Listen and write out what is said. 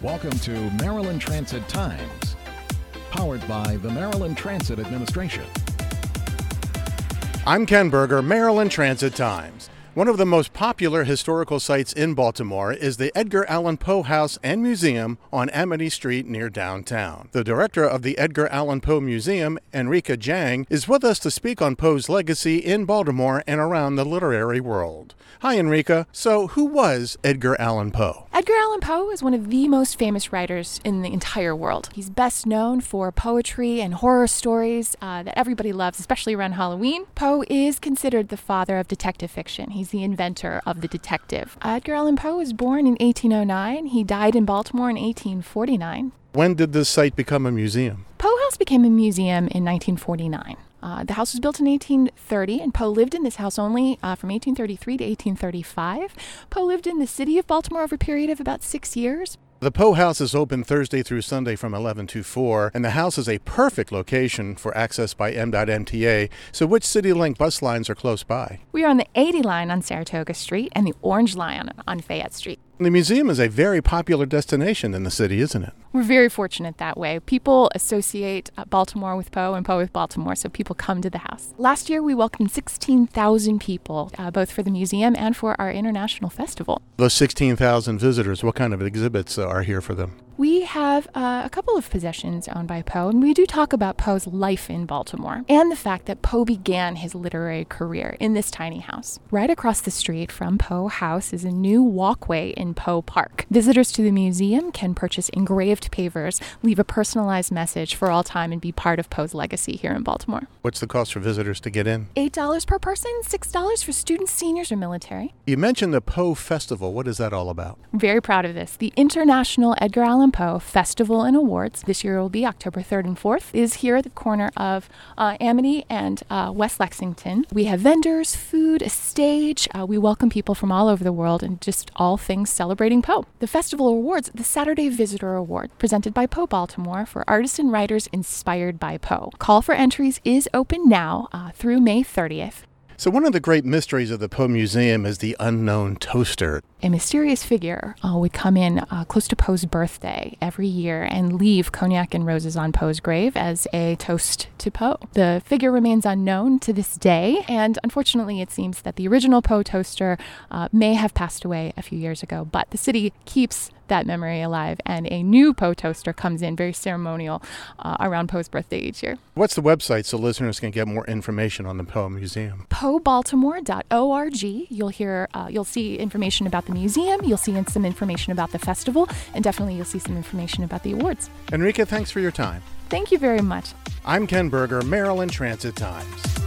Welcome to Maryland Transit Times, powered by the Maryland Transit Administration. I'm Ken Berger, Maryland Transit Times. One of the most popular historical sites in Baltimore is the Edgar Allan Poe House and Museum on Amity Street near downtown. The director of the Edgar Allan Poe Museum, Enrica Jang, is with us to speak on Poe's legacy in Baltimore and around the literary world. Hi, Enrica. So, who was Edgar Allan Poe? Edgar Allan Poe is one of the most famous writers in the entire world. He's best known for poetry and horror stories uh, that everybody loves, especially around Halloween. Poe is considered the father of detective fiction. He's the inventor of the detective. Edgar Allan Poe was born in 1809. He died in Baltimore in 1849. When did this site become a museum? Poe House became a museum in 1949. Uh, the house was built in 1830, and Poe lived in this house only uh, from 1833 to 1835. Poe lived in the city of Baltimore over a period of about six years. The Poe House is open Thursday through Sunday from 11 to 4, and the house is a perfect location for access by M.MTA. So, which CityLink bus lines are close by? We are on the 80 line on Saratoga Street and the Orange line on Fayette Street. The museum is a very popular destination in the city, isn't it? We're very fortunate that way. People associate uh, Baltimore with Poe and Poe with Baltimore, so people come to the house. Last year, we welcomed 16,000 people, uh, both for the museum and for our international festival. Those 16,000 visitors, what kind of exhibits are here for them? We have uh, a couple of possessions owned by Poe, and we do talk about Poe's life in Baltimore and the fact that Poe began his literary career in this tiny house. Right across the street from Poe House is a new walkway in Poe Park. Visitors to the museum can purchase engraved pavers, leave a personalized message for all time, and be part of Poe's legacy here in Baltimore. What's the cost for visitors to get in? $8 per person, $6 for students, seniors, or military. You mentioned the Poe Festival. What is that all about? Very proud of this. The International Edgar Allan Poe Festival and Awards, this year will be October 3rd and 4th, is here at the corner of uh, Amity and uh, West Lexington. We have vendors, food, a stage. Uh, we welcome people from all over the world and just all things celebrating Poe. The festival awards the Saturday Visitor Award, presented by Poe Baltimore for artists and writers inspired by Poe. Call for entries is open now uh, through May 30th. So, one of the great mysteries of the Poe Museum is the unknown toaster. A mysterious figure uh, would come in uh, close to Poe's birthday every year and leave cognac and roses on Poe's grave as a toast to Poe. The figure remains unknown to this day, and unfortunately, it seems that the original Poe toaster uh, may have passed away a few years ago, but the city keeps that memory alive, and a new Poe toaster comes in, very ceremonial, uh, around Poe's birthday each year. What's the website so listeners can get more information on the Poe Museum? PoeBaltimore.org. You'll hear, uh, you'll see information about the museum, you'll see some information about the festival, and definitely you'll see some information about the awards. Enrica, thanks for your time. Thank you very much. I'm Ken Berger, Maryland Transit Times.